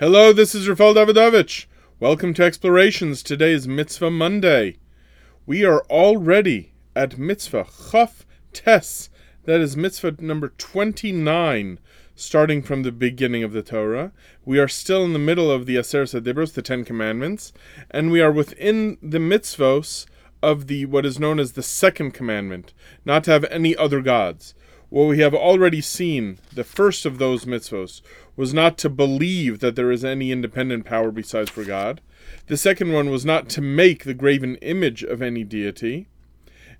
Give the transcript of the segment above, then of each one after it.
Hello, this is Rafael Davidovich. Welcome to Explorations. Today is Mitzvah Monday. We are already at Mitzvah Chaf Tes. That is Mitzvah number 29, starting from the beginning of the Torah. We are still in the middle of the Aseret Dibros, the Ten Commandments, and we are within the mitzvos of the what is known as the second commandment, not to have any other gods. What we have already seen, the first of those mitzvos, was not to believe that there is any independent power besides for God. The second one was not to make the graven image of any deity.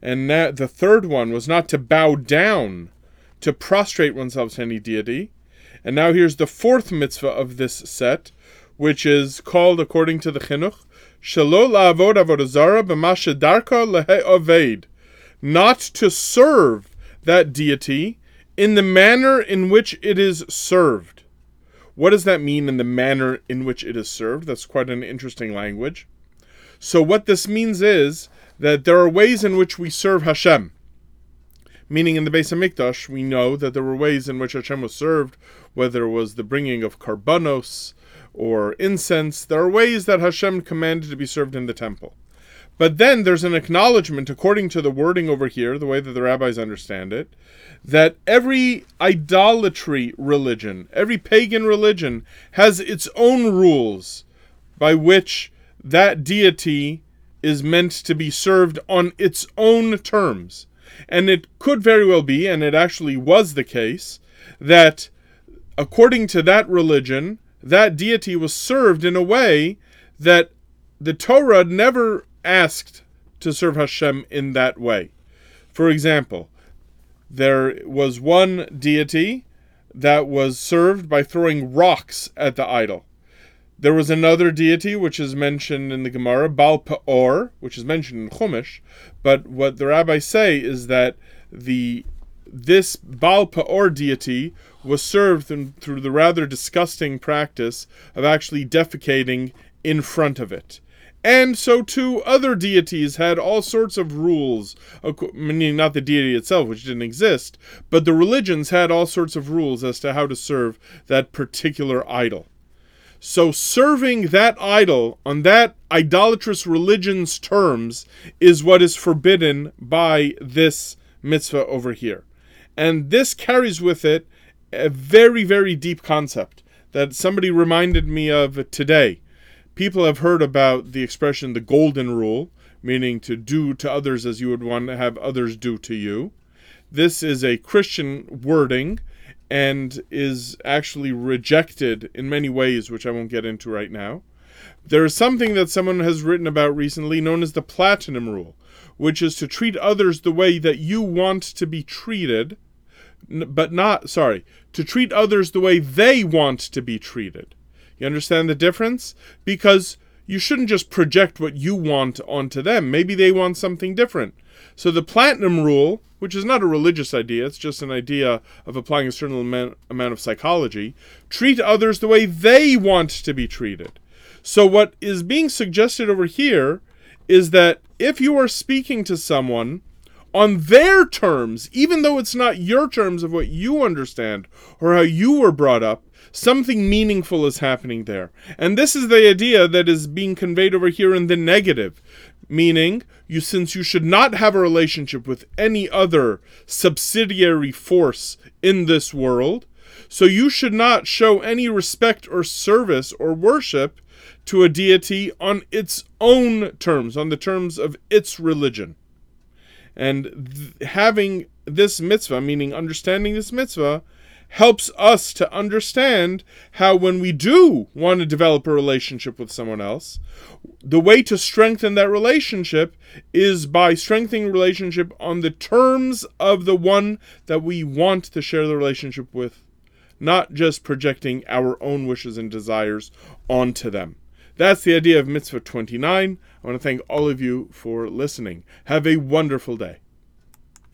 And that, the third one was not to bow down, to prostrate oneself to any deity. And now here's the fourth mitzvah of this set, which is called, according to the Chinuch, Shelo la'avod avodazara b'mashadarka lehe'oved, not to serve that deity in the manner in which it is served. What does that mean in the manner in which it is served? That's quite an interesting language. So, what this means is that there are ways in which we serve Hashem. Meaning, in the Beis Hamikdash, we know that there were ways in which Hashem was served, whether it was the bringing of karbanos or incense. There are ways that Hashem commanded to be served in the temple. But then there's an acknowledgement, according to the wording over here, the way that the rabbis understand it, that every idolatry religion, every pagan religion, has its own rules by which that deity is meant to be served on its own terms. And it could very well be, and it actually was the case, that according to that religion, that deity was served in a way that the Torah never asked to serve Hashem in that way. For example, there was one deity that was served by throwing rocks at the idol. There was another deity which is mentioned in the Gemara, Baal Peor, which is mentioned in Chumash, but what the rabbis say is that the this Baal Peor deity was served through the rather disgusting practice of actually defecating in front of it. And so too, other deities had all sorts of rules, meaning not the deity itself, which didn't exist, but the religions had all sorts of rules as to how to serve that particular idol. So serving that idol on that idolatrous religion's terms is what is forbidden by this mitzvah over here. And this carries with it a very, very deep concept that somebody reminded me of today people have heard about the expression the golden rule, meaning to do to others as you would want to have others do to you. This is a Christian wording and is actually rejected in many ways, which I won't get into right now. There is something that someone has written about recently known as the platinum rule, which is to treat others the way that you want to be treated, but not, sorry, to treat others the way they want to be treated. You understand the difference? Because you shouldn't just project what you want onto them. Maybe they want something different. So the platinum rule, which is not a religious idea, it's just an idea of applying a certain amount of psychology, treat others the way they want to be treated. So what is being suggested over here is that if you are speaking to someone on their terms, even though it's not your terms of what you understand or how you were brought up, something meaningful is happening there. And this is the idea that is being conveyed over here in the negative, meaning you since you should not have a relationship with any other subsidiary force in this world, so you should not show any respect or service or worship to a deity on its own terms, on the terms of its religion. And th- having this mitzvah, meaning understanding this mitzvah, helps us to understand how when we do want to develop a relationship with someone else, the way to strengthen that relationship is by strengthening relationship on the terms of the one that we want to share the relationship with, not just projecting our own wishes and desires onto them. That's the idea of Mitzvah 29. I want to thank all of you for listening. Have a wonderful day.